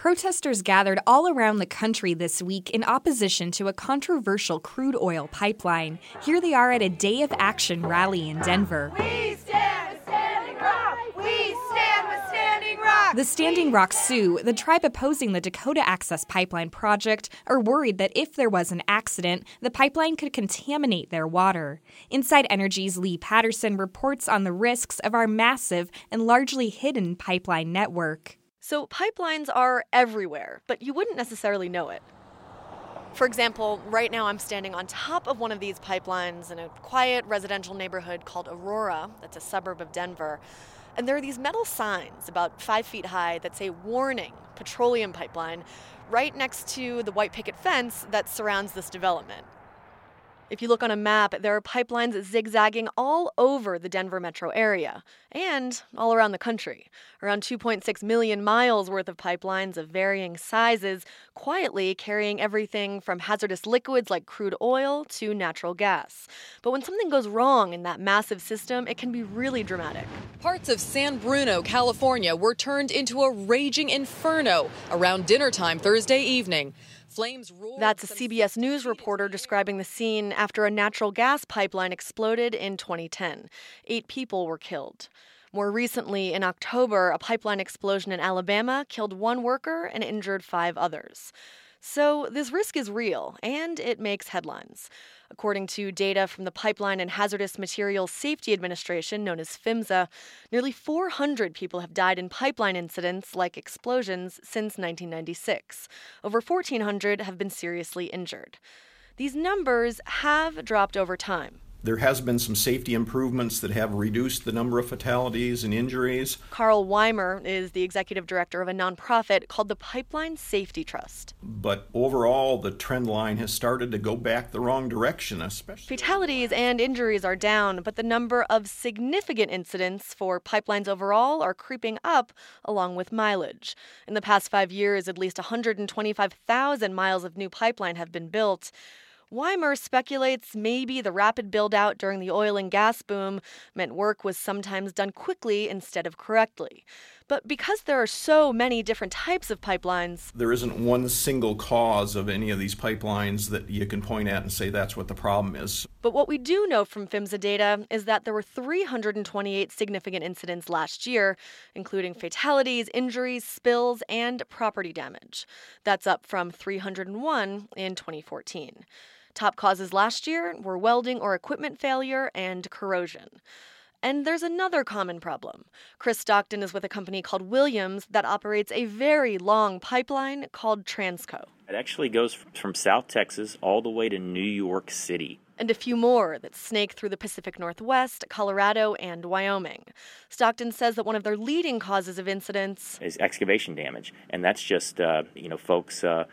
Protesters gathered all around the country this week in opposition to a controversial crude oil pipeline. Here they are at a Day of Action rally in Denver. We stand with Standing Rock! We stand with Standing Rock! The Standing Rock Sioux, the tribe opposing the Dakota Access Pipeline project, are worried that if there was an accident, the pipeline could contaminate their water. Inside Energy's Leigh Paterson reports on the risks of our massive and largely hidden pipeline network. So, pipelines are everywhere, but you wouldn't necessarily know it. For example, right now I'm standing on top of one of these pipelines in a quiet residential neighborhood called Aurora, that's a suburb of Denver. And there are these metal signs about five feet high that say warning, petroleum pipeline, right next to the white picket fence that surrounds this development. If you look on a map, there are pipelines zigzagging all over the Denver metro area and all around the country. Around 2.6 million miles worth of pipelines of varying sizes, quietly carrying everything from hazardous liquids like crude oil to natural gas. But when something goes wrong in that massive system, it can be really dramatic. Parts of San Bruno, California were turned into a raging inferno around dinner time Thursday evening. Flames That's a CBS News reporter describing the scene after a natural gas pipeline exploded in 2010. Eight people were killed. More recently, in October, a pipeline explosion in Alabama killed one worker and injured five others. So, this risk is real, and it makes headlines. According to data from the Pipeline and Hazardous Materials Safety Administration, known as PHMSA, nearly 400 people have died in pipeline incidents like explosions since 1996. Over 1,400 have been seriously injured. These numbers have dropped over time. There has been some safety improvements that have reduced the number of fatalities and injuries. Carl Weimer is the executive director of a nonprofit called the Pipeline Safety Trust. But overall, the trend line has started to go back the wrong direction, especially. Fatalities and injuries are down, but the number of significant incidents for pipelines overall are creeping up along with mileage. In the past five years, at least 125,000 miles of new pipeline have been built. Weimer speculates maybe the rapid build out during the oil and gas boom meant work was sometimes done quickly instead of correctly. But because there are so many different types of pipelines, there isn't one single cause of any of these pipelines that you can point at and say that's what the problem is. But what we do know from PHMSA data is that there were 328 significant incidents last year, including fatalities, injuries, spills, and property damage. That's up from 301 in 2014. Top causes last year were welding or equipment failure and corrosion. And there's another common problem. Chris Stockton is with a company called Williams that operates a very long pipeline called Transco. It actually goes from South Texas all the way to New York City. And a few more that snake through the Pacific Northwest, Colorado, and Wyoming. Stockton says that one of their leading causes of incidents is excavation damage. And that's just, uh, you know, folks. Uh,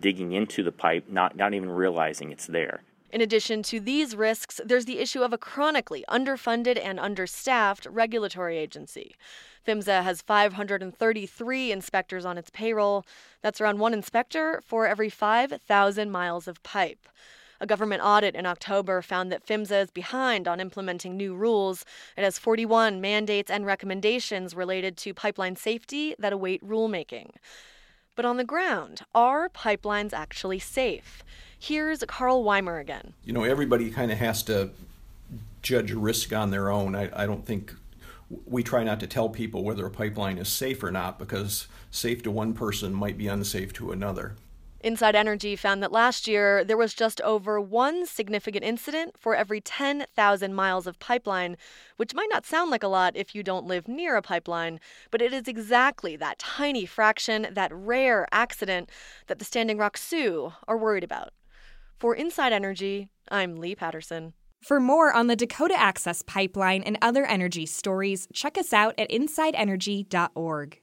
digging into the pipe, not, not even realizing it's there. In addition to these risks, there's the issue of a chronically underfunded and understaffed regulatory agency. PHMSA has 533 inspectors on its payroll. That's around one inspector for every 5,000 miles of pipe. A government audit in October found that PHMSA is behind on implementing new rules. It has 41 mandates and recommendations related to pipeline safety that await rulemaking. But on the ground, are pipelines actually safe? Here's Carl Weimer again. You know, everybody kind of has to judge risk on their own. I, I don't think we try not to tell people whether a pipeline is safe or not because safe to one person might be unsafe to another. Inside Energy found that last year there was just over one significant incident for every 10,000 miles of pipeline, which might not sound like a lot if you don't live near a pipeline, but it is exactly that tiny fraction, that rare accident, that the Standing Rock Sioux are worried about. For Inside Energy, I'm Leigh Paterson. For more on the Dakota Access Pipeline and other energy stories, check us out at insideenergy.org.